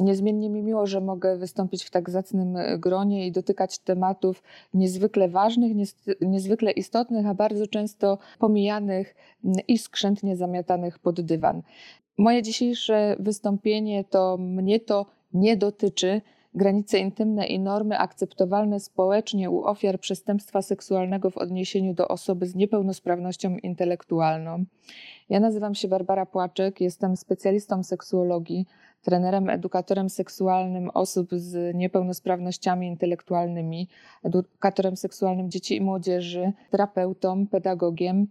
Niezmiennie mi miło, że mogę wystąpić w tak zacnym gronie i dotykać tematów niezwykle ważnych, niezwykle istotnych, a bardzo często pomijanych i skrzętnie zamiatanych pod dywan. Moje dzisiejsze wystąpienie to mnie to nie dotyczy. Granice intymne i normy akceptowalne społecznie u ofiar przestępstwa seksualnego w odniesieniu do osoby z niepełnosprawnością intelektualną. Ja nazywam się Barbara Płaczek, jestem specjalistą seksuologii, trenerem, edukatorem seksualnym osób z niepełnosprawnościami intelektualnymi, edukatorem seksualnym dzieci i młodzieży, terapeutą, pedagogiem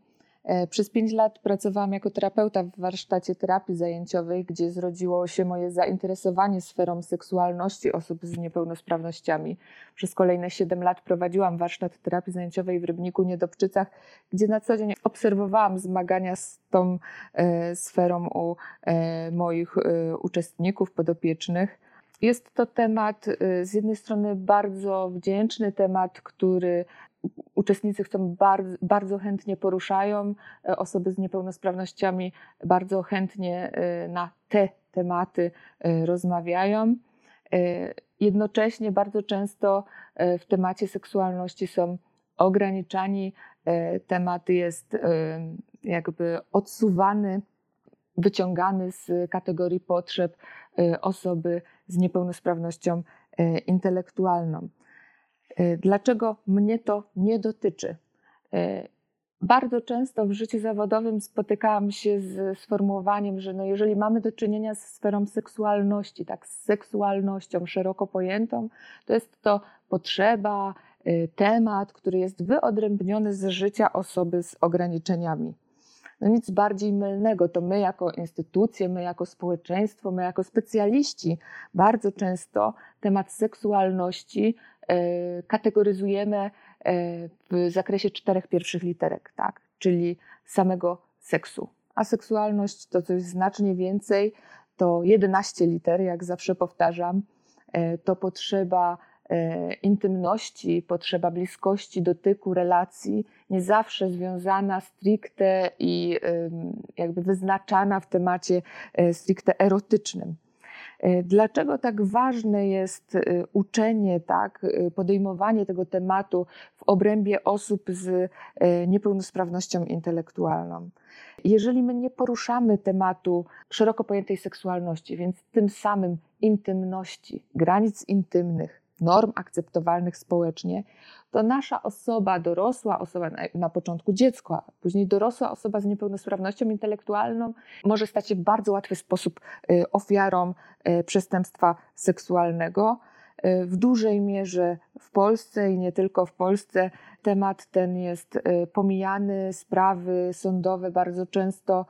przez pięć lat pracowałam jako terapeuta w warsztacie terapii zajęciowej, gdzie zrodziło się moje zainteresowanie sferą seksualności osób z niepełnosprawnościami. Przez kolejne siedem lat prowadziłam warsztat terapii zajęciowej w Rybniku Niedobczycach, gdzie na co dzień obserwowałam zmagania z tą e, sferą u e, moich e, uczestników, podopiecznych. Jest to temat e, z jednej strony bardzo wdzięczny, temat, który uczestnicy chcą bardzo, bardzo chętnie poruszają, e, osoby z niepełnosprawnościami bardzo chętnie e, na te tematy e, rozmawiają. Jednocześnie bardzo często w temacie seksualności są ograniczani, temat jest jakby odsuwany, wyciągany z kategorii potrzeb osoby z niepełnosprawnością intelektualną. E, dlaczego mnie to nie dotyczy? E, bardzo często w życiu zawodowym spotykałam się z sformułowaniem, że no jeżeli mamy do czynienia z sferą seksualności, tak, z seksualnością szeroko pojętą, to jest to potrzeba, e, temat, który jest wyodrębniony z życia osoby z ograniczeniami. No nic bardziej mylnego. To my jako instytucje, my jako społeczeństwo, my jako specjaliści bardzo często temat seksualności kategoryzujemy e, w zakresie czterech pierwszych literek, tak? czyli samego seksu. A seksualność to coś znacznie więcej, to 11 liter, jak zawsze powtarzam, e, to potrzeba intymności, potrzeba bliskości, dotyku, relacji, nie zawsze związana stricte i jakby wyznaczana w temacie stricte erotycznym. E, dlaczego tak ważne jest e, uczenie, tak, e, podejmowanie tego tematu w obrębie osób z niepełnosprawnością intelektualną? Jeżeli my nie poruszamy tematu szeroko pojętej seksualności, więc tym samym intymności, granic intymnych, norm akceptowalnych społecznie, to nasza osoba, dorosła osoba, na początku dziecko, a później dorosła osoba z niepełnosprawnością intelektualną, może stać się w bardzo łatwy sposób y, ofiarą y, przestępstwa seksualnego. Y, w dużej mierze w Polsce i nie tylko w Polsce. Temat ten jest pomijany, sprawy sądowe bardzo często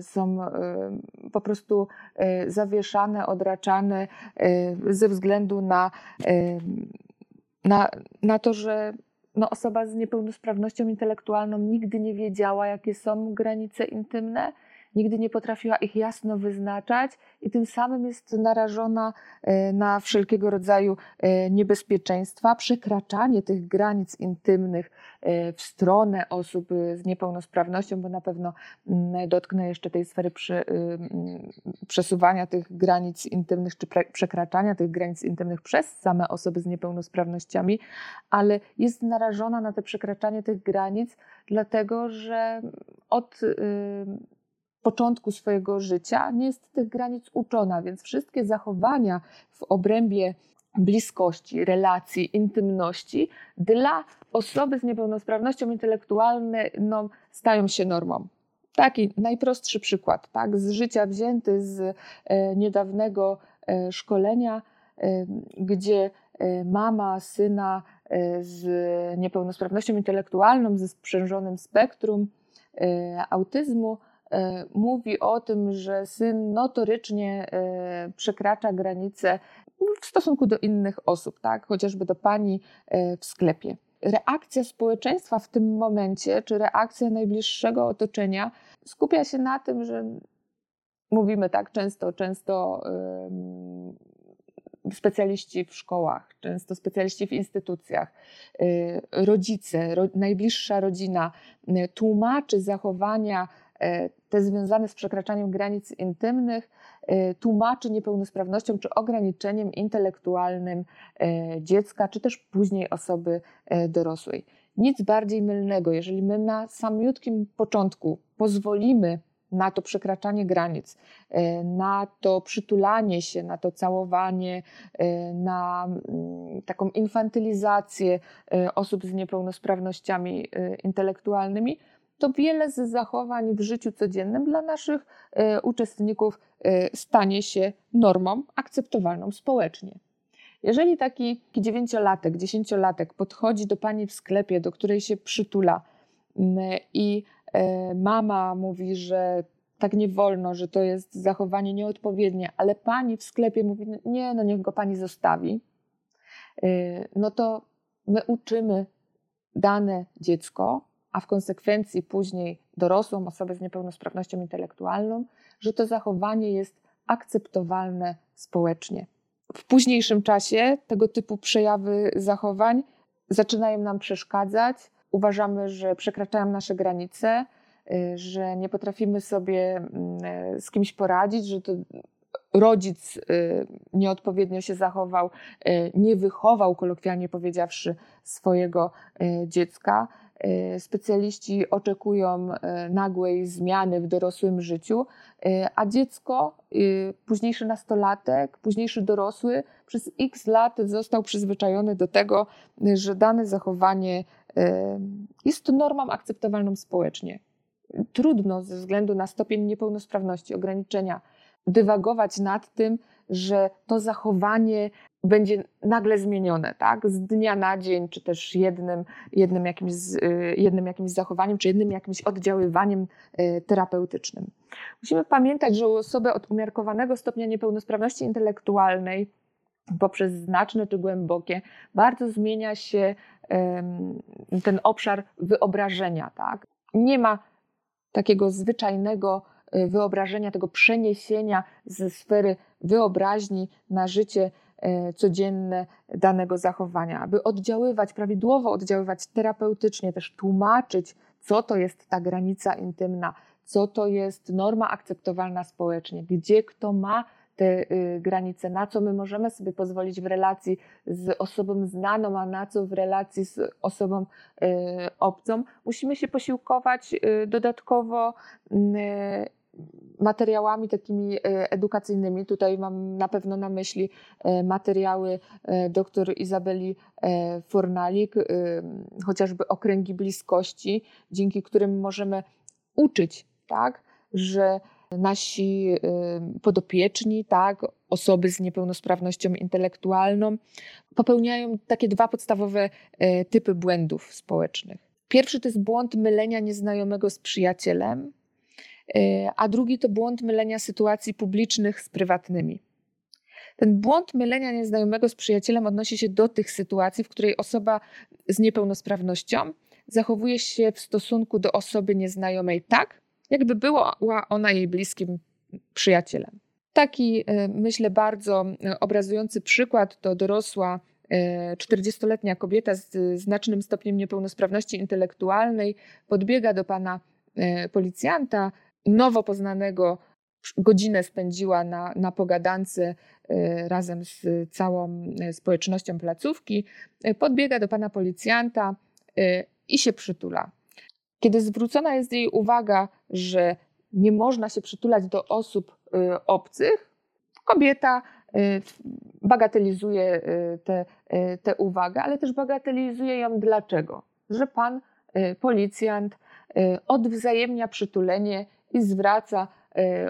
są po prostu zawieszane, odraczane ze względu na na, na to, że no, osoba z niepełnosprawnością intelektualną nigdy nie wiedziała, jakie są granice intymne, nigdy nie potrafiła ich jasno wyznaczać i tym samym jest narażona e, na wszelkiego rodzaju e, niebezpieczeństwa. Przekraczanie tych granic intymnych e, w stronę osób z niepełnosprawnością, bo na pewno mm, dotknę jeszcze tej sfery mm, przesuwania tych granic intymnych, czy przekraczania tych granic intymnych przez same osoby z niepełnosprawnościami, ale jest narażona na te przekraczanie tych granic, dlatego że od początku swojego życia nie jest tych granic uczona, więc wszystkie zachowania w obrębie bliskości, relacji, intymności dla osoby z niepełnosprawnością intelektualną stają się normą. Taki najprostszy przykład, tak, z życia wzięty z e, niedawnego e, szkolenia, e, gdzie mama syna z niepełnosprawnością intelektualną, ze sprzężonym spektrum autyzmu, mówi o tym, że syn notorycznie e, przekracza granice w stosunku do innych osób, tak? chociażby do pani e, w sklepie. Reakcja społeczeństwa w tym momencie, czy reakcja najbliższego otoczenia skupia się na tym, że mówimy tak często, często specjaliści w szkołach, często specjaliści w instytucjach, rodzice, najbliższa rodzina tłumaczy zachowania te związane z przekraczaniem granic intymnych, tłumaczy niepełnosprawnością czy ograniczeniem intelektualnym dziecka, czy też później osoby dorosłej. Nic bardziej mylnego, jeżeli my na samiutkim początku pozwolimy na to przekraczanie granic, e, na to przytulanie się, na to całowanie, e, na mm, taką infantylizację e, osób z niepełnosprawnościami intelektualnymi, to wiele z zachowań w życiu codziennym dla naszych uczestników stanie się normą akceptowalną społecznie. Jeżeli taki dziewięciolatek, dziesięciolatek podchodzi do pani w sklepie, do której się przytula mm, i E, mama mówi, że tak nie wolno, że to jest zachowanie nieodpowiednie, ale pani w sklepie mówi, nie, no niech go pani zostawi, e, no to my uczymy dane dziecko, a w konsekwencji później dorosłą osobę z niepełnosprawnością intelektualną, że to zachowanie jest akceptowalne społecznie. W późniejszym czasie tego typu przejawy zachowań zaczynają nam przeszkadzać, uważamy, że przekraczają nasze granice, y, że nie potrafimy sobie mm, y, z kimś poradzić, że to rodzic y, nieodpowiednio się zachował, nie wychował, kolokwialnie powiedziawszy, swojego dziecka. Specjaliści oczekują nagłej zmiany w dorosłym życiu, a dziecko, późniejszy nastolatek, późniejszy dorosły, przez x lat został przyzwyczajony do tego, że dane zachowanie jest normą akceptowalną społecznie. Trudno ze względu na stopień niepełnosprawności, ograniczenia, dywagować nad tym, że to zachowanie będzie nagle zmienione, tak? Z dnia na dzień, czy też jednym, jednym, jakimś, y, jednym jakimś zachowaniem, czy jednym jakimś oddziaływaniem y, terapeutycznym. Musimy pamiętać, że u osoby od umiarkowanego stopnia niepełnosprawności intelektualnej poprzez znaczne czy głębokie bardzo zmienia się ten obszar wyobrażenia. Tak? Nie ma takiego zwyczajnego e, wyobrażenia, tego przeniesienia ze sfery wyobraźni na życie codzienne danego zachowania, aby oddziaływać, prawidłowo oddziaływać terapeutycznie, też tłumaczyć, co to jest ta granica intymna, co to jest norma akceptowalna społecznie, gdzie kto ma te y, granice, na co my możemy sobie pozwolić w relacji z osobą znaną, a na co w relacji z osobą y, obcą. Musimy się posiłkować y, dodatkowo materiałami takimi edukacyjnymi. Tutaj mam na pewno na myśli materiały dr Izabeli Fornalik, chociażby okręgi bliskości, dzięki którym możemy uczyć, tak, że nasi podopieczni, tak, osoby z niepełnosprawnością intelektualną, popełniają takie dwa podstawowe typy błędów społecznych. Pierwszy to jest błąd mylenia nieznajomego z przyjacielem, a drugi to błąd mylenia sytuacji publicznych z prywatnymi. Ten błąd mylenia nieznajomego z przyjacielem odnosi się do tych sytuacji, w której osoba z niepełnosprawnością zachowuje się w stosunku do osoby nieznajomej tak, jakby była ona jej bliskim przyjacielem. Taki, e, myślę, bardzo e, obrazujący przykład to dorosła 40-letnia e, kobieta z znacznym stopniem niepełnosprawności intelektualnej podbiega do pana policjanta, nowo poznanego, godzinę spędziła na, na pogadance razem z całą społecznością placówki, podbiega do pana policjanta i się przytula. Kiedy zwrócona jest jej uwaga, że nie można się przytulać do osób y, obcych, kobieta y, bagatelizuje y, tę uwagę, ale też bagatelizuje ją dlaczego? Że pan policjant odwzajemnia przytulenie i zwraca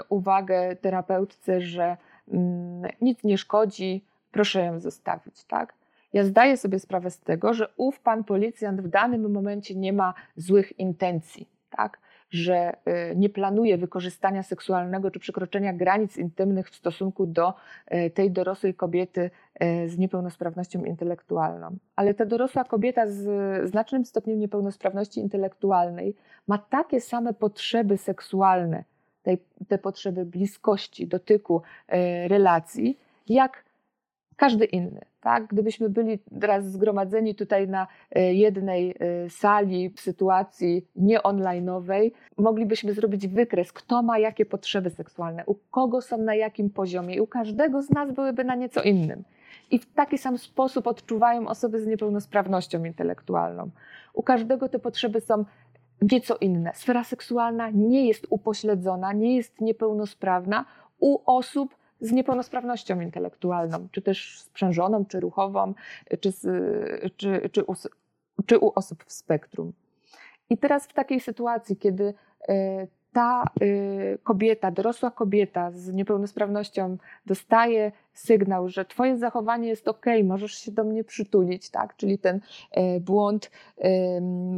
uwagę terapeutce, że mm, nic nie szkodzi, proszę ją zostawić, tak? Ja zdaję sobie sprawę z tego, że ów pan policjant w danym momencie nie ma złych intencji, tak? Że y, nie planuje wykorzystania seksualnego czy przekroczenia granic intymnych w stosunku do y, tej dorosłej kobiety y, z niepełnosprawnością intelektualną. Ale ta dorosła kobieta z znacznym stopniem niepełnosprawności intelektualnej ma takie same potrzeby seksualne, te potrzeby bliskości, dotyku, relacji, jak każdy inny. Tak? Gdybyśmy byli teraz zgromadzeni tutaj na e, jednej e, sali w sytuacji nieonlineowej, moglibyśmy zrobić wykres, kto ma jakie potrzeby seksualne, u kogo są na jakim poziomie i u każdego z nas byłyby na nieco innym. I w taki sam sposób odczuwają osoby z niepełnosprawnością intelektualną. U każdego te potrzeby są nieco inne. Sfera seksualna nie jest upośledzona, nie jest niepełnosprawna u osób, z niepełnosprawnością intelektualną, czy też sprzężoną, czy ruchową, czy, z, czy, czy, u, czy u osób w spektrum. I teraz w takiej sytuacji, kiedy e, ta e, kobieta, dorosła kobieta z niepełnosprawnością dostaje sygnał, że twoje zachowanie jest ok, możesz się do mnie przytulić, tak? czyli ten e, błąd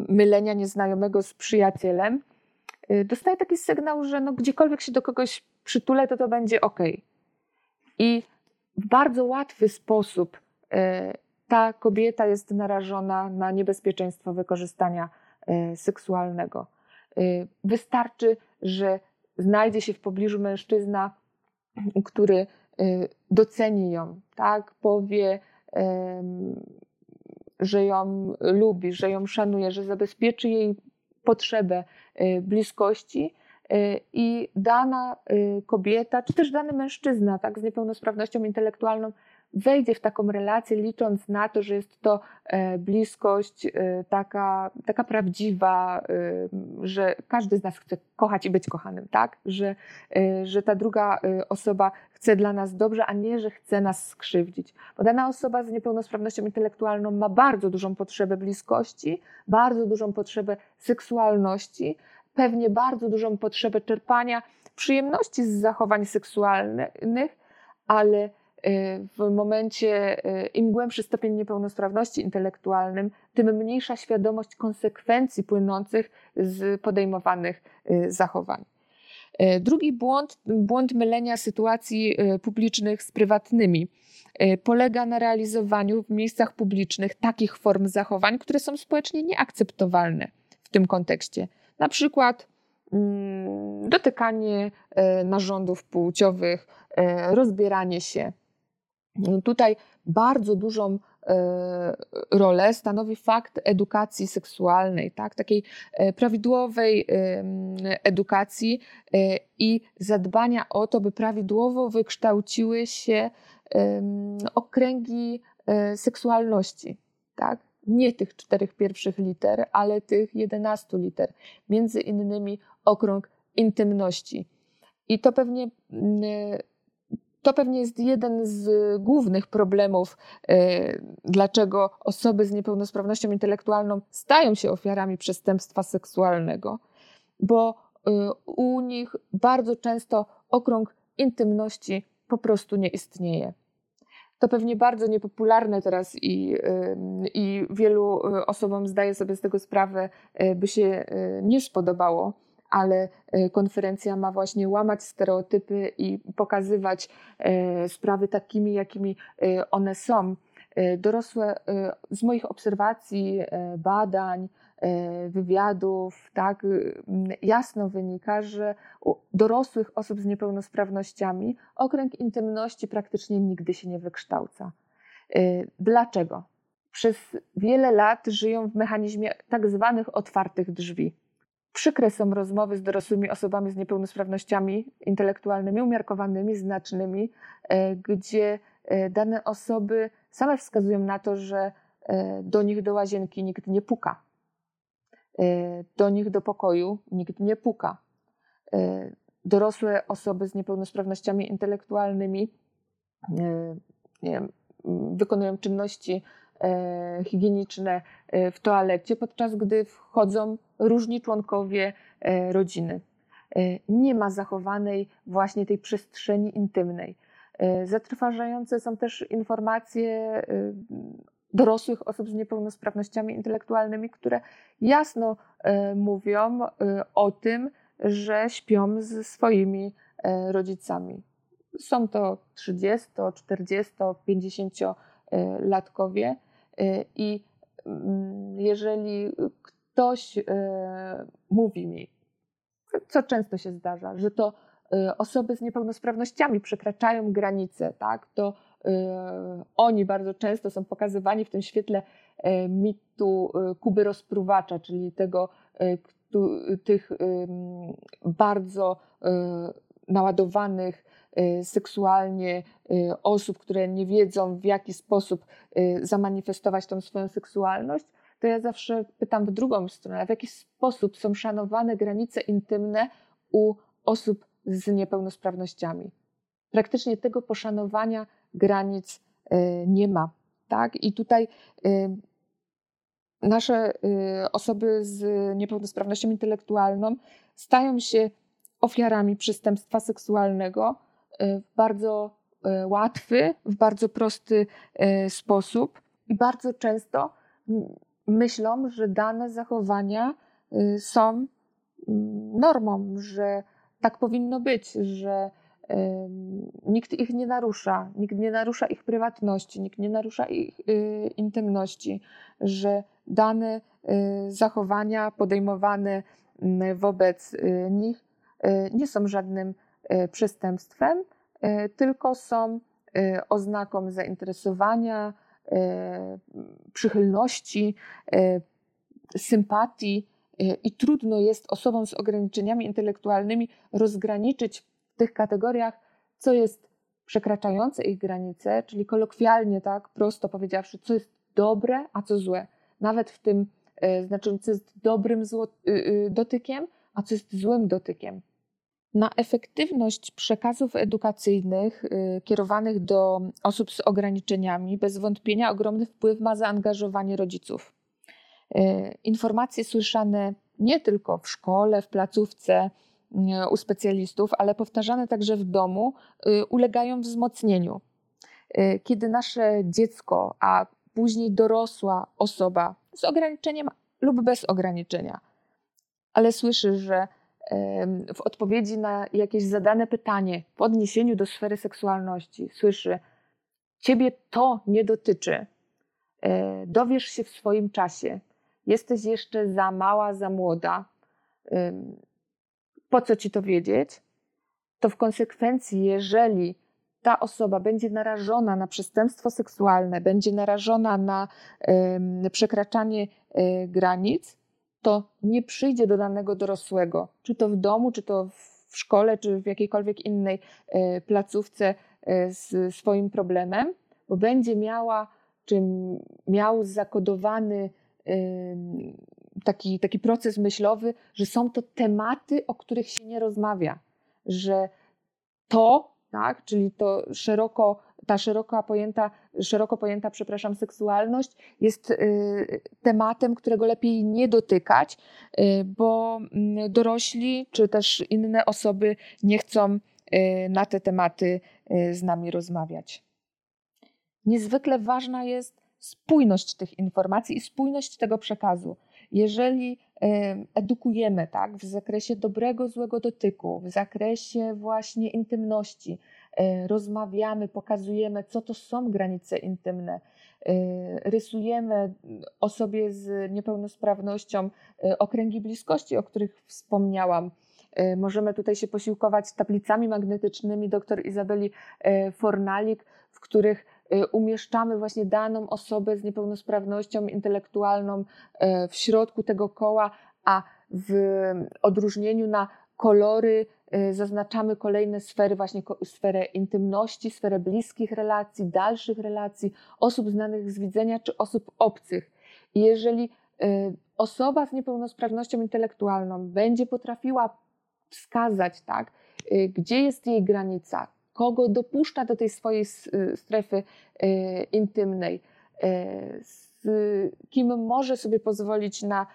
mylenia nieznajomego z przyjacielem, dostaje taki sygnał, że no, gdziekolwiek się do kogoś przytulę, to to będzie ok. I w bardzo łatwy sposób e, ta kobieta jest narażona na niebezpieczeństwo wykorzystania e, seksualnego. E, wystarczy, że znajdzie się w pobliżu mężczyzna, który doceni ją, tak, powie, że ją lubi, że ją szanuje, że zabezpieczy jej potrzebę bliskości, i dana y, kobieta, czy też dany mężczyzna tak, z niepełnosprawnością intelektualną wejdzie w taką relację, licząc na to, że jest to e, bliskość y, taka, taka prawdziwa, że każdy z nas chce kochać i być kochanym, tak? Że, że ta druga osoba chce dla nas dobrze, a nie, że chce nas skrzywdzić. Bo dana osoba z niepełnosprawnością intelektualną ma bardzo dużą potrzebę bliskości, bardzo dużą potrzebę seksualności, pewnie bardzo dużą potrzebę czerpania przyjemności z zachowań seksualnych, ale y, w momencie, y, im głębszy stopień niepełnosprawności intelektualnym, tym mniejsza świadomość konsekwencji płynących z podejmowanych y, zachowań. Drugi błąd, błąd mylenia sytuacji publicznych z prywatnymi, polega na realizowaniu w miejscach publicznych takich form zachowań, które są społecznie nieakceptowalne w tym kontekście na przykład mm, dotykanie e, narządów płciowych, e, rozbieranie się. Tutaj bardzo dużą e, rolę stanowi fakt edukacji seksualnej, tak? takiej prawidłowej edukacji i zadbania o to, by prawidłowo wykształciły się okręgi seksualności. Tak? Nie tych czterech pierwszych liter, ale tych jedenastu liter. Między innymi okrąg intymności. I to pewnie, mm, to pewnie jest jeden z głównych problemów, e, dlaczego osoby z niepełnosprawnością intelektualną stają się ofiarami przestępstwa seksualnego, bo e, u nich bardzo często okrąg intymności po prostu nie istnieje to pewnie bardzo niepopularne teraz i, i wielu y, osobom zdaje sobie z tego sprawę, y, by się y, nie spodobało, ale konferencja ma właśnie łamać stereotypy i pokazywać sprawy takimi, jakimi one są. Dorosłe, z moich obserwacji, badań, wywiadów, tak, jasno wynika, że u dorosłych osób z niepełnosprawnościami okręg intymności praktycznie nigdy się nie wykształca. E, dlaczego? Przez wiele lat żyją w mechanizmie tak zwanych otwartych drzwi. Przykre są rozmowy z dorosłymi osobami z niepełnosprawnościami intelektualnymi, umiarkowanymi, znacznymi, e, gdzie dane osoby same wskazują na to, że do nich do łazienki nikt nie puka do nich do pokoju nikt nie puka. Y, dorosłe osoby z niepełnosprawnościami intelektualnymi y, wiem, wykonują czynności higieniczne w toalecie, podczas gdy wchodzą różni członkowie rodziny. Nie ma zachowanej właśnie tej przestrzeni intymnej. Zatrważające są też informacje dorosłych osób z niepełnosprawnościami intelektualnymi, które jasno e, mówią e, o tym, że śpią ze swoimi e, rodzicami. Są to 30, 40, 50 latkowie i mm, jeżeli ktoś mówi mi, co często się zdarza, że to osoby z niepełnosprawnościami przekraczają granice, tak? to oni bardzo często są pokazywani w tym świetle mitu Kuby rozpruwacza, czyli tego, tych bardzo naładowanych Y, seksualnie y, osób, które nie wiedzą, w jaki sposób y, zamanifestować tą swoją seksualność, to ja zawsze pytam w drugą stronę, w jaki sposób są szanowane granice intymne u osób z niepełnosprawnościami. Praktycznie tego poszanowania granic nie ma. Tak? I tutaj nasze osoby z niepełnosprawnością intelektualną stają się ofiarami przestępstwa seksualnego, w bardzo łatwy, w bardzo prosty sposób i bardzo często myślą, że dane zachowania są normą, że tak powinno być, że nikt ich nie narusza, nikt nie narusza ich prywatności, nikt nie narusza ich intymności, że dane zachowania podejmowane wobec nich nie są żadnym przestępstwem, tylko są oznaką zainteresowania, przychylności, sympatii i trudno jest osobom z ograniczeniami intelektualnymi rozgraniczyć tych kategoriach, co jest przekraczające ich granice, czyli kolokwialnie, tak, prosto powiedziawszy, co jest dobre, a co złe. Nawet w tym znaczeniu, co jest dobrym y, y, dotykiem, a co jest złym dotykiem. Na efektywność przekazów edukacyjnych y, kierowanych do osób z ograniczeniami bez wątpienia ogromny wpływ ma zaangażowanie rodziców. Y, informacje słyszane nie tylko w szkole, w placówce, u specjalistów, ale powtarzane także w domu, ulegają wzmocnieniu. Kiedy nasze dziecko, a później dorosła osoba z ograniczeniem lub bez ograniczenia, ale słyszy, że w odpowiedzi na jakieś zadane pytanie w odniesieniu do sfery seksualności słyszy: Ciebie to nie dotyczy, e, dowiesz się w swoim czasie, jesteś jeszcze za mała, za młoda, po co ci to wiedzieć? To w konsekwencji, jeżeli ta osoba będzie narażona na przestępstwo seksualne, będzie narażona na przekraczanie e, granic, to nie przyjdzie do danego dorosłego, czy to w domu, czy to w szkole, czy w jakiejkolwiek innej e, placówce e, z swoim problemem, bo będzie miała, czy miał zakodowany taki, taki proces myślowy, że są to tematy, o których się nie rozmawia, że to, tak, czyli to szeroko ta szeroko pojęta, szeroko pojęta, przepraszam, seksualność jest y, tematem, którego lepiej nie dotykać, y, bo mm, dorośli czy też inne osoby nie chcą y, na te tematy z nami rozmawiać. Niezwykle ważna jest spójność tych informacji i spójność tego przekazu. Jeżeli edukujemy tak, w zakresie dobrego, złego dotyku, w zakresie właśnie intymności, E, rozmawiamy, pokazujemy, co to są granice intymne, e, rysujemy osobie z niepełnosprawnością e, okręgi bliskości, o których wspomniałam. Możemy tutaj się posiłkować tablicami magnetycznymi dr Izabeli Fornalik, w których umieszczamy właśnie daną osobę z niepełnosprawnością intelektualną w środku tego koła, a w odróżnieniu na kolory y, zaznaczamy kolejne sfery, właśnie sferę intymności, sferę bliskich relacji, dalszych relacji, osób znanych z widzenia czy osób obcych. Jeżeli y, osoba z niepełnosprawnością intelektualną będzie potrafiła wskazać, tak, y, gdzie jest jej granica, kogo dopuszcza do tej swojej strefy intymnej, z kim może sobie pozwolić na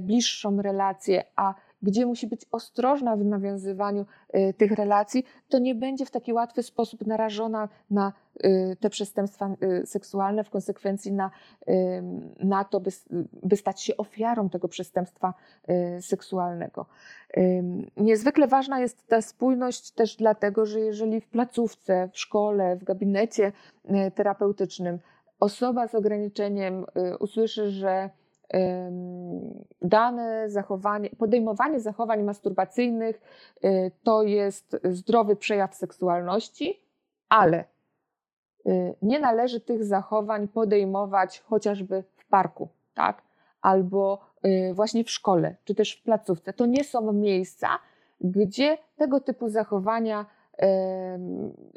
bliższą relację, a gdzie musi być ostrożna w nawiązywaniu y, tych relacji, to nie będzie w taki łatwy sposób narażona na y, te przestępstwa y, seksualne, w konsekwencji na, na to, by, by stać się ofiarą tego przestępstwa seksualnego. Niezwykle ważna jest ta spójność też dlatego, że jeżeli w placówce, w szkole, w gabinecie terapeutycznym osoba z ograniczeniem usłyszy, że dane zachowanie, podejmowanie zachowań masturbacyjnych y, to jest zdrowy przejaw seksualności, ale y, nie należy tych zachowań podejmować chociażby w parku, tak? Albo y, właśnie w szkole, czy też w placówce. To nie są miejsca, gdzie tego typu zachowania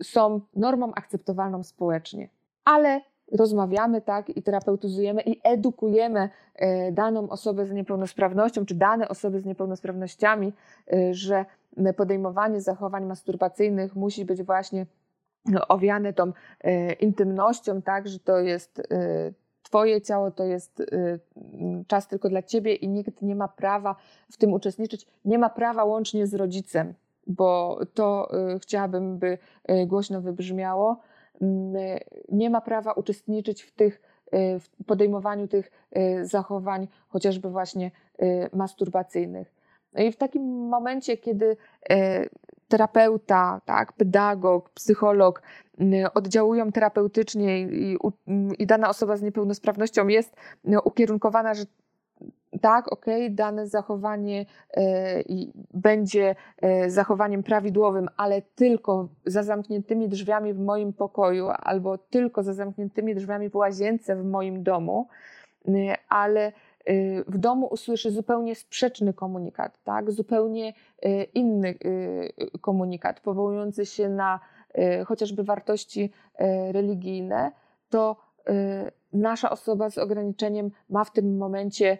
są normą akceptowalną społecznie. Ale rozmawiamy tak i terapeutyzujemy i edukujemy e, daną osobę z niepełnosprawnością, czy dane osoby z niepełnosprawnościami, e, że podejmowanie zachowań masturbacyjnych musi być właśnie no, owiane tą e, intymnością, tak, że to jest Twoje ciało, to jest czas tylko dla Ciebie i nikt nie ma prawa w tym uczestniczyć, nie ma prawa łącznie z rodzicem, bo to chciałabym, by głośno wybrzmiało nie ma prawa uczestniczyć w tych y, w podejmowaniu tych y, zachowań, chociażby właśnie y, masturbacyjnych. No i w takim momencie, kiedy terapeuta, tak, pedagog, psycholog oddziałują terapeutycznie i, i, dana osoba z niepełnosprawnością jest ukierunkowana, że tak, ok, dane zachowanie e, będzie e, zachowaniem prawidłowym, ale tylko za zamkniętymi drzwiami w moim pokoju, albo tylko za zamkniętymi drzwiami w łazience w moim domu, ale e, w domu usłyszy zupełnie sprzeczny komunikat, tak? zupełnie inny komunikat, powołujący się na chociażby wartości religijne, to nasza osoba z ograniczeniem ma w tym momencie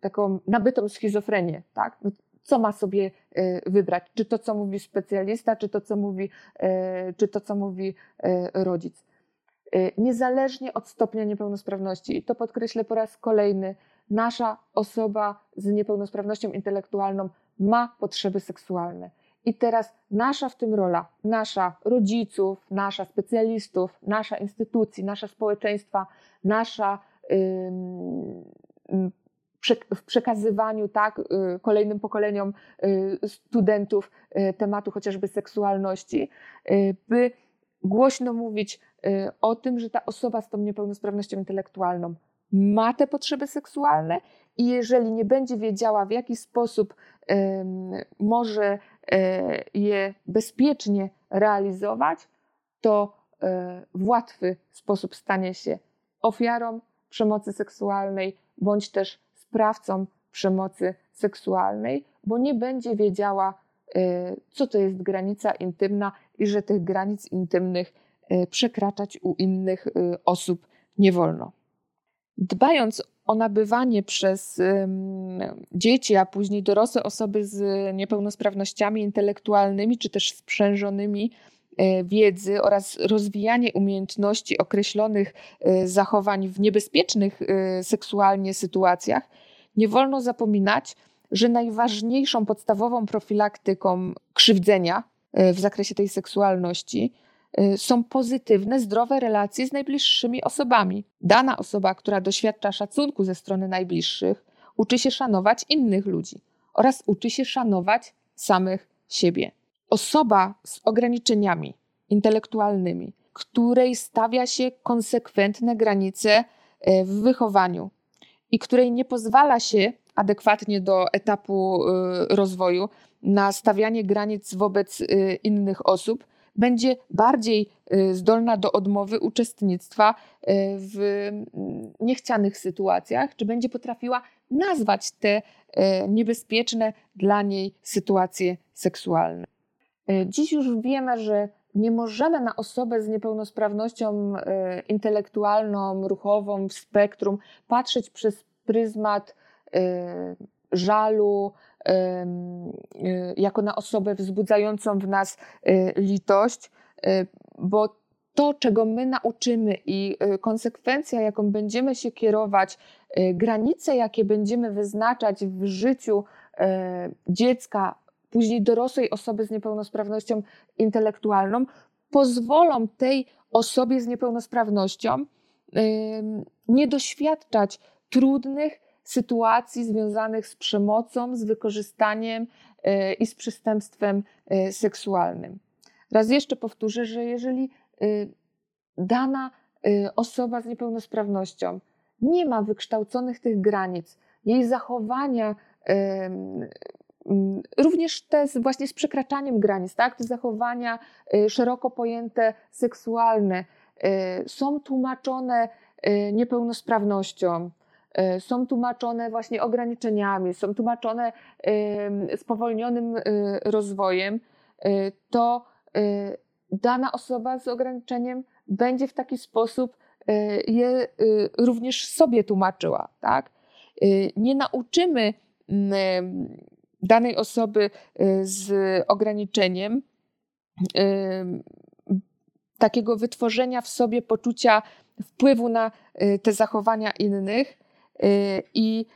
taką nabytą schizofrenię, tak? No, co ma sobie e, wybrać? Czy to, co mówi specjalista, czy to, co mówi, e, czy to, co mówi e, rodzic. Niezależnie od stopnia niepełnosprawności, i to podkreślę po raz kolejny, nasza osoba z niepełnosprawnością intelektualną ma potrzeby seksualne. I teraz nasza w tym rola, nasza rodziców, nasza specjalistów, nasza instytucji, nasza społeczeństwa, nasza w przekazywaniu tak, y, kolejnym pokoleniom y, studentów y, tematu chociażby seksualności, by głośno mówić o tym, że ta osoba z tą niepełnosprawnością intelektualną ma te potrzeby seksualne i jeżeli nie będzie wiedziała, w jaki sposób może e, je bezpiecznie realizować, to e, w łatwy sposób stanie się ofiarą przemocy seksualnej, bądź też sprawcą przemocy seksualnej, bo nie będzie wiedziała, y, co to jest granica intymna i że tych granic intymnych y, przekraczać u innych y, osób nie wolno. Dbając o nabywanie przez dzieci, a później dorosłe osoby z niepełnosprawnościami intelektualnymi czy też sprzężonymi wiedzy oraz rozwijanie umiejętności określonych e, zachowań w niebezpiecznych e, seksualnie sytuacjach, nie wolno zapominać, że najważniejszą podstawową profilaktyką krzywdzenia w zakresie tej seksualności są pozytywne, zdrowe relacje z najbliższymi osobami. Dana osoba, która doświadcza szacunku ze strony najbliższych, uczy się szanować innych ludzi oraz uczy się szanować samych siebie osoba z ograniczeniami intelektualnymi, której stawia się konsekwentne granice e, w wychowaniu i której nie pozwala się adekwatnie do etapu e, rozwoju na stawianie granic wobec e, innych osób, będzie bardziej zdolna do odmowy uczestnictwa w niechcianych sytuacjach, czy będzie potrafiła nazwać te niebezpieczne dla niej sytuacje seksualne. E, dziś już wiemy, że nie możemy na osobę z niepełnosprawnością e, intelektualną, ruchową w spektrum patrzeć przez pryzmat e, żalu, jako na osobę wzbudzającą w nas litość, bo to, czego my nauczymy i konsekwencja, jaką będziemy się kierować, granice, jakie będziemy wyznaczać w życiu dziecka, później dorosłej osoby z niepełnosprawnością intelektualną, pozwolą tej osobie z niepełnosprawnością nie doświadczać trudnych sytuacji związanych z przemocą, z wykorzystaniem y, i z przestępstwem y, seksualnym. Raz jeszcze powtórzę, że jeżeli y, dana osoba z niepełnosprawnością nie ma wykształconych tych granic. Jej zachowania, również te właśnie z przekraczaniem granic, tak? te zachowania y, szeroko pojęte seksualne, y, są tłumaczone y, niepełnosprawnością, są tłumaczone właśnie ograniczeniami, są tłumaczone spowolnionym rozwojem, to dana osoba z ograniczeniem będzie w taki sposób je również sobie tłumaczyła. Tak? Nie nauczymy danej osoby z ograniczeniem takiego wytworzenia w sobie poczucia wpływu na te zachowania innych i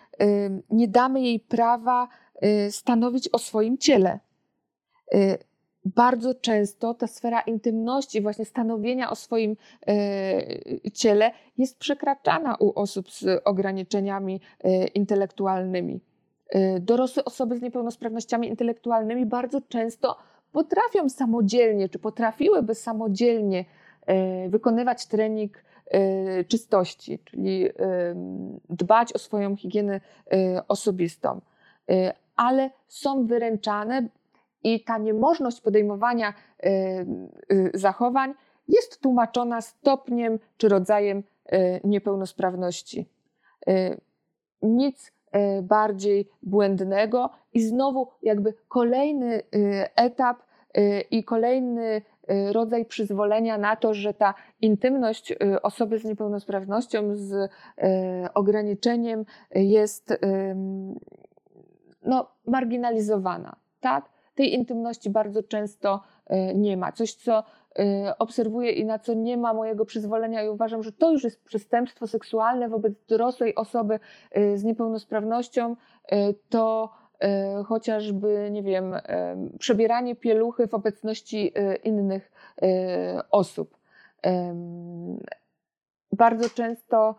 nie damy jej prawa stanowić o swoim ciele bardzo często ta sfera intymności, właśnie stanowienia o swoim ciele jest przekraczana u osób z ograniczeniami intelektualnymi. E, dorosłe osoby z niepełnosprawnościami intelektualnymi bardzo często potrafią samodzielnie, czy potrafiłyby samodzielnie wykonywać trening czystości, czyli dbać o swoją higienę osobistą, ale są wyręczane i ta niemożność podejmowania y, y, zachowań jest tłumaczona stopniem czy rodzajem y, niepełnosprawności. Nic bardziej błędnego i znowu jakby kolejny etap i kolejny rodzaj przyzwolenia na to, że ta intymność osoby z niepełnosprawnością, z ograniczeniem jest no, marginalizowana. Tak? tej intymności bardzo często e, nie ma. Coś, co e, obserwuję i na co nie ma mojego przyzwolenia i uważam, że to już jest przestępstwo seksualne wobec dorosłej osoby e, z niepełnosprawnością, to chociażby, nie wiem, przebieranie pieluchy w obecności innych osób. Bardzo często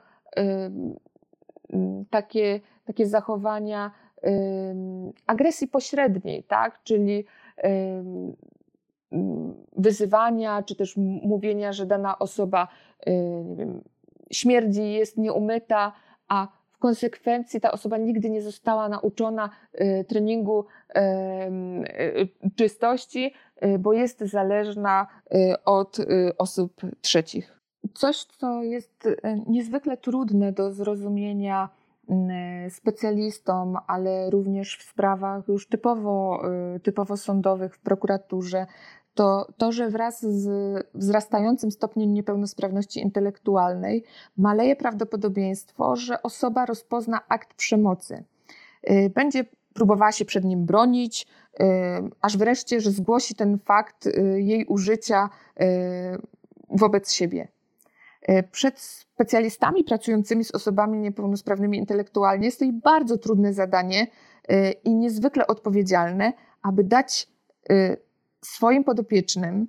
takie, takie zachowania agresji pośredniej, tak? czyli wyzywania, czy też mówienia, że dana osoba y, nie wiem, śmierdzi, jest nieumyta, a w konsekwencji ta osoba nigdy nie została nauczona y, treningu y, czystości, bo jest zależna od osób trzecich. Coś, co jest niezwykle trudne do zrozumienia specjalistom, ale również w sprawach już typowo, typowo sądowych w prokuraturze, to to, że wraz z wzrastającym stopniem niepełnosprawności intelektualnej maleje prawdopodobieństwo, że osoba rozpozna akt przemocy. Y, będzie próbowała się przed nim bronić, aż wreszcie, że zgłosi ten fakt jej użycia wobec siebie. Przed specjalistami pracującymi z osobami niepełnosprawnymi intelektualnie jest to bardzo trudne zadanie i niezwykle odpowiedzialne, aby dać swoim podopiecznym,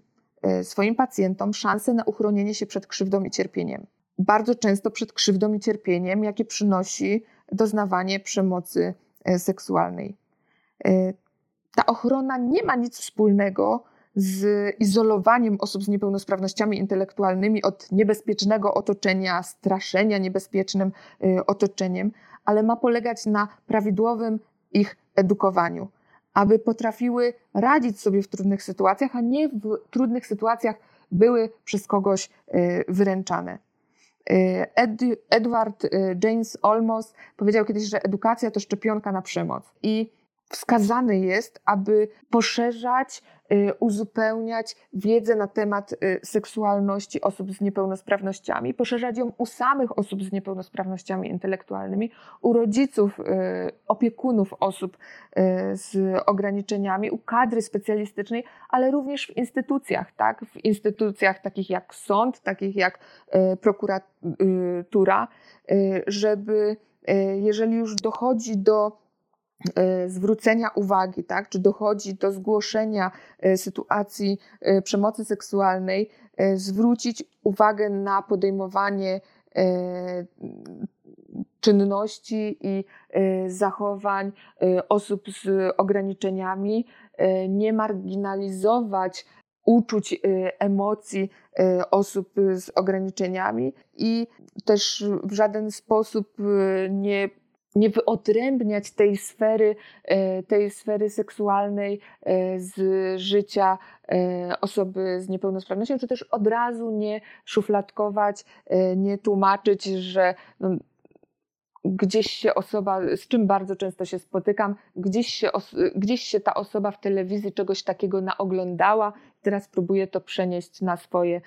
swoim pacjentom szansę na uchronienie się przed krzywdą i cierpieniem. Bardzo często przed krzywdą i cierpieniem, jakie przynosi doznawanie przemocy seksualnej. Ta ochrona nie ma nic wspólnego z izolowaniem osób z niepełnosprawnościami intelektualnymi od niebezpiecznego otoczenia, straszenia niebezpiecznym otoczeniem, ale ma polegać na prawidłowym ich edukowaniu, aby potrafiły radzić sobie w trudnych sytuacjach, a nie w trudnych sytuacjach były przez kogoś y, wyręczane. Y, Ed, Edward James Olmos powiedział kiedyś, że edukacja to szczepionka na przemoc. I wskazane jest, aby poszerzać, y, uzupełniać wiedzę na temat y, seksualności osób z niepełnosprawnościami, poszerzać ją u samych osób z niepełnosprawnościami intelektualnymi, u rodziców, y, opiekunów osób z ograniczeniami, u kadry specjalistycznej, ale również w instytucjach, tak? w instytucjach takich jak sąd, takich jak prokuratura, żeby jeżeli już dochodzi do zwrócenia uwagi, tak, czy dochodzi do zgłoszenia e, sytuacji e, przemocy seksualnej, zwrócić uwagę na podejmowanie czynności i zachowań osób z ograniczeniami, nie marginalizować uczuć, emocji osób z ograniczeniami i też w żaden sposób nie nie wyodrębniać tej sfery, e, tej sfery seksualnej e, z życia e, osoby z niepełnosprawnością, czy też od razu nie szufladkować, nie tłumaczyć, że no, gdzieś się osoba, z czym bardzo często się spotykam, gdzieś się, gdzieś się ta osoba w telewizji czegoś takiego naoglądała, teraz próbuje to przenieść na swoje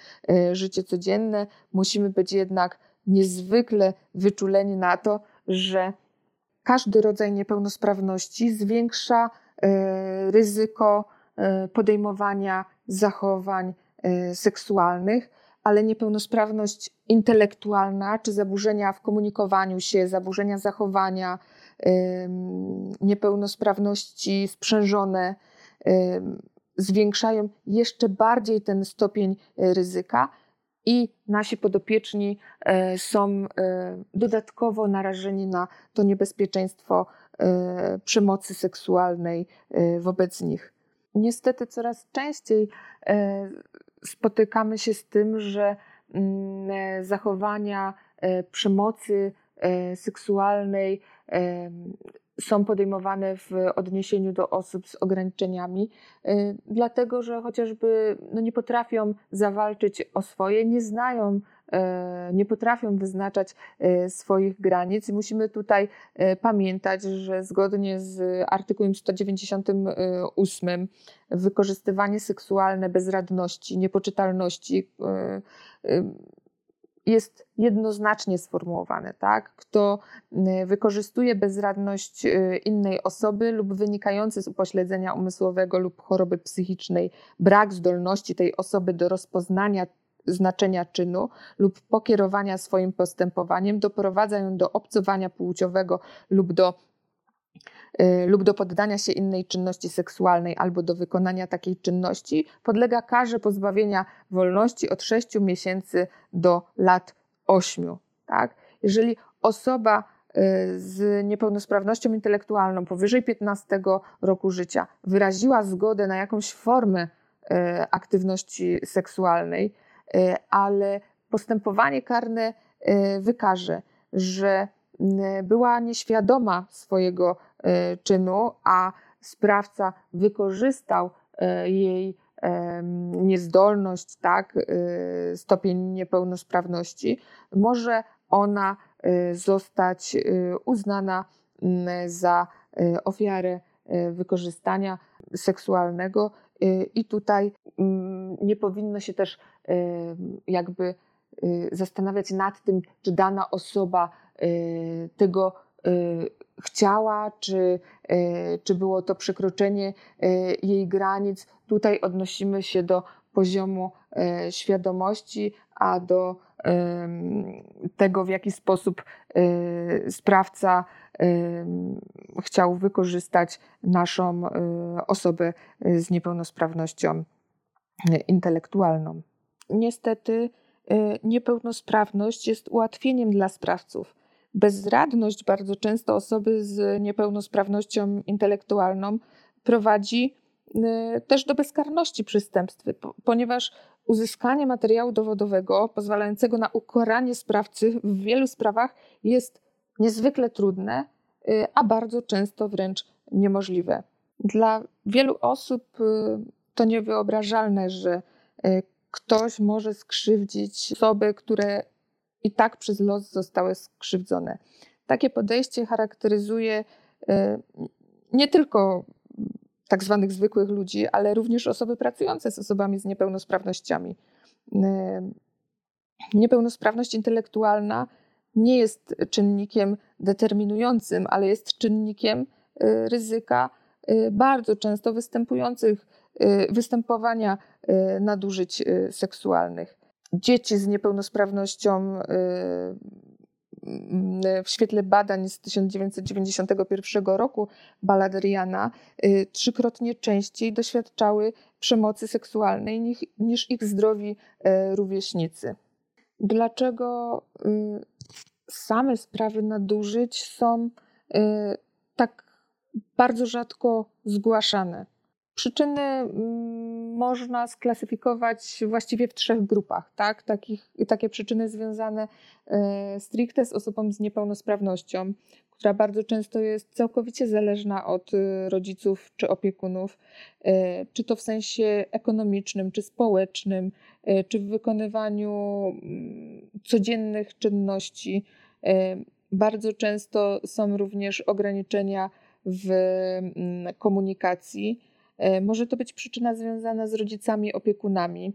życie codzienne. Musimy być jednak niezwykle wyczuleni na to, że każdy rodzaj niepełnosprawności zwiększa e, ryzyko e, podejmowania zachowań e, seksualnych, ale niepełnosprawność intelektualna czy zaburzenia w komunikowaniu się, zaburzenia zachowania, niepełnosprawności sprzężone zwiększają jeszcze bardziej ten stopień ryzyka i nasi podopieczni e, są e, dodatkowo narażeni na to niebezpieczeństwo e, przemocy seksualnej wobec nich. Niestety coraz częściej spotykamy się z tym, że mm, zachowania przemocy seksualnej są podejmowane w odniesieniu do osób z ograniczeniami, y, dlatego że chociażby no, nie potrafią zawalczyć o swoje, nie znają, y, nie potrafią wyznaczać y, swoich granic. Musimy tutaj pamiętać, że zgodnie z artykułem 198 wykorzystywanie seksualne bezradności, niepoczytalności jest jednoznacznie sformułowane, tak? Kto y, wykorzystuje bezradność y, innej osoby lub wynikający z upośledzenia umysłowego lub choroby psychicznej, brak zdolności tej osoby do rozpoznania znaczenia czynu lub pokierowania swoim postępowaniem, doprowadza ją do obcowania płciowego lub do lub do poddania się innej czynności seksualnej albo do wykonania takiej czynności, podlega karze pozbawienia wolności od 6 miesięcy do lat 8. Tak? Jeżeli osoba y, z niepełnosprawnością intelektualną powyżej 15 roku życia wyraziła zgodę na jakąś formę y, aktywności seksualnej, ale postępowanie karne wykaże, że była nieświadoma swojego czynu, a sprawca wykorzystał e, jej niezdolność, tak, e, stopień niepełnosprawności, może ona zostać uznana za ofiarę wykorzystania seksualnego. I tutaj nie powinno się też jakby zastanawiać nad tym, czy dana osoba tego chciała, czy, e, czy było to przekroczenie e, jej granic. Tutaj odnosimy się do poziomu świadomości, a do tego, w jaki sposób sprawca chciał wykorzystać naszą osobę z niepełnosprawnością intelektualną. Niestety, niepełnosprawność jest ułatwieniem dla sprawców bezradność bardzo często osoby z niepełnosprawnością intelektualną prowadzi y, też do bezkarności przestępstw, ponieważ uzyskanie materiału dowodowego pozwalającego na ukaranie sprawcy w wielu sprawach jest niezwykle trudne, y, a bardzo często wręcz niemożliwe. Dla wielu osób y, to niewyobrażalne, że ktoś może skrzywdzić osoby, które i tak przez los zostały skrzywdzone. Takie podejście charakteryzuje e, nie tylko tak zwanych zwykłych ludzi, ale również osoby pracujące z osobami z niepełnosprawnościami. E, niepełnosprawność intelektualna nie jest czynnikiem determinującym, ale jest czynnikiem e, ryzyka bardzo często występujących, występowania nadużyć seksualnych dzieci z niepełnosprawnością y, y, w świetle badań z 1991 roku Baladriana y, trzykrotnie częściej doświadczały przemocy seksualnej niż, niż ich zdrowi rówieśnicy. Dlaczego same sprawy nadużyć są tak bardzo rzadko zgłaszane? Przyczyny można sklasyfikować właściwie w trzech grupach. Tak? Takich, takie przyczyny związane stricte z osobą z niepełnosprawnością, która bardzo często jest całkowicie zależna od rodziców czy opiekunów, czy to w sensie ekonomicznym, czy społecznym, czy w wykonywaniu mm, codziennych czynności. Bardzo często są również ograniczenia w mm, komunikacji. E, może to być przyczyna związana z rodzicami, opiekunami.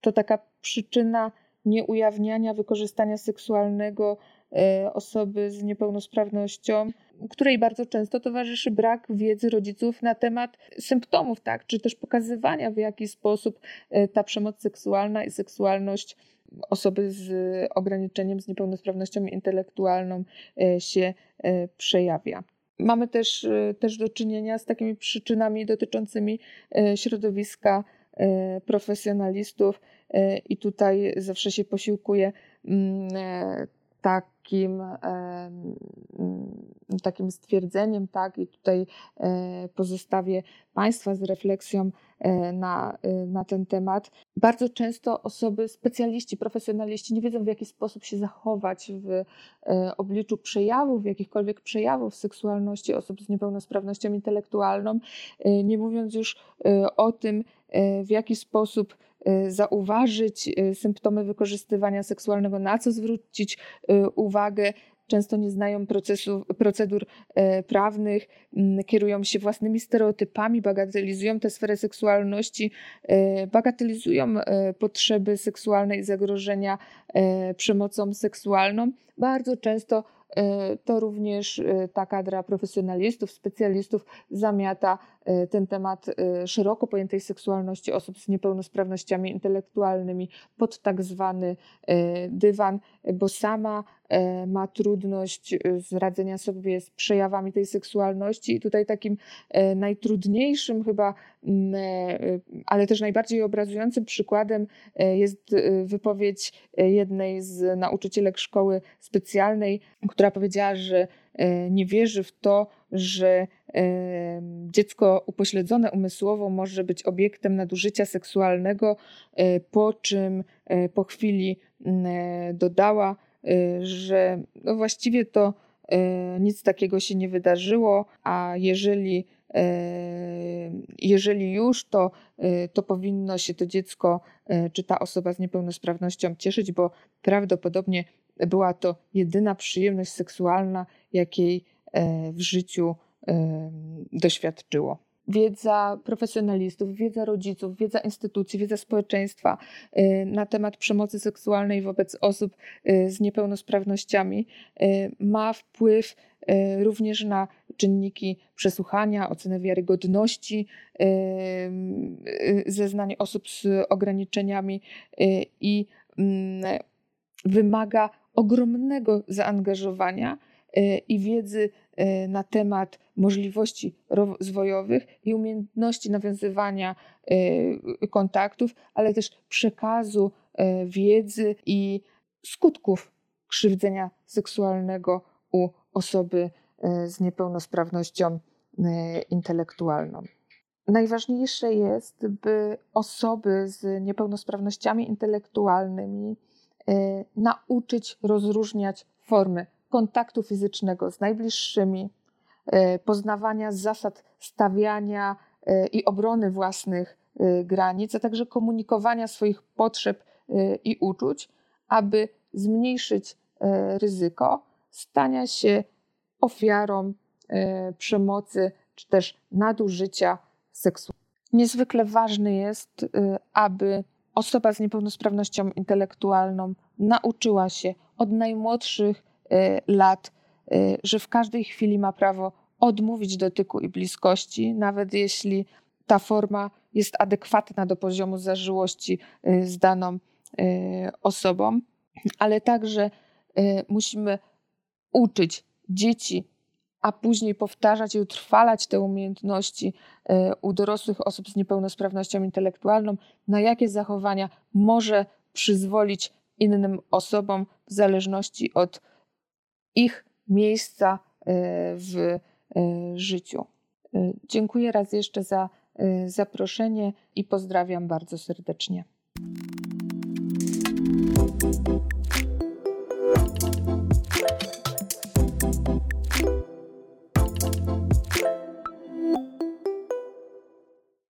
To taka przyczyna nieujawniania wykorzystania seksualnego e, osoby z niepełnosprawnością, której bardzo często towarzyszy brak wiedzy rodziców na temat symptomów, tak, czy też pokazywania, w jaki sposób e, ta przemoc seksualna i seksualność osoby z ograniczeniem, z niepełnosprawnością intelektualną się przejawia. Mamy też, e, też do czynienia z takimi przyczynami dotyczącymi środowiska profesjonalistów, i tutaj zawsze się posiłkuje mm, takim, takim stwierdzeniem, tak, i tutaj e, pozostawię Państwa z refleksją e, na, e, na ten temat. Bardzo często osoby, specjaliści, profesjonaliści nie wiedzą, w jaki sposób się zachować w obliczu przejawów, jakichkolwiek przejawów seksualności osób z niepełnosprawnością intelektualną, nie mówiąc już o tym, w jaki sposób zauważyć symptomy wykorzystywania seksualnego, na co zwrócić y, uwagę. Często nie znają procesu, procedur prawnych, mm, kierują się własnymi stereotypami, bagatelizują tę sferę seksualności, bagatelizują potrzeby seksualne i zagrożenia przemocą seksualną. Bardzo często E, to również e, ta kadra profesjonalistów, specjalistów zamiata e, ten temat szeroko pojętej seksualności osób z niepełnosprawnościami intelektualnymi pod tak zwany dywan, bo sama ma trudność z radzenia sobie z przejawami tej seksualności. I tutaj takim najtrudniejszym chyba, ale też najbardziej obrazującym przykładem jest wypowiedź jednej z nauczycielek szkoły specjalnej, która powiedziała, że e, nie wierzy w to, że e, dziecko upośledzone umysłowo może być obiektem nadużycia seksualnego, e, po czym po chwili dodała, że no właściwie to nic takiego się nie wydarzyło, a jeżeli jeżeli już, to, to powinno się to dziecko czy ta osoba z niepełnosprawnością cieszyć, bo prawdopodobnie była to jedyna przyjemność seksualna, jakiej w życiu doświadczyło. Wiedza profesjonalistów, wiedza rodziców, wiedza instytucji, wiedza społeczeństwa e, na temat przemocy seksualnej wobec osób z niepełnosprawnościami ma wpływ również na czynniki przesłuchania, ocenę wiarygodności zeznań osób z ograniczeniami i mm, wymaga ogromnego zaangażowania i wiedzy na temat możliwości rozwojowych i umiejętności nawiązywania e, kontaktów, ale też przekazu wiedzy i skutków krzywdzenia seksualnego u osoby z niepełnosprawnością intelektualną. Najważniejsze jest, by osoby z niepełnosprawnościami intelektualnymi Y, nauczyć rozróżniać formy kontaktu fizycznego z najbliższymi, y, poznawania zasad stawiania y, i obrony własnych granic, a także komunikowania swoich potrzeb i uczuć, aby zmniejszyć ryzyko stania się ofiarą przemocy czy też nadużycia seksualnego. Niezwykle ważne jest, aby osoba z niepełnosprawnością intelektualną nauczyła się od najmłodszych lat, y, że w każdej chwili ma prawo odmówić dotyku i bliskości, nawet jeśli ta forma jest adekwatna do poziomu zażyłości y, z daną osobą, ale także musimy uczyć dzieci a później powtarzać i utrwalać te umiejętności u dorosłych osób z niepełnosprawnością intelektualną, na jakie zachowania może przyzwolić innym osobom w zależności od ich miejsca e, w e, życiu. Dziękuję raz jeszcze za zaproszenie i pozdrawiam bardzo serdecznie.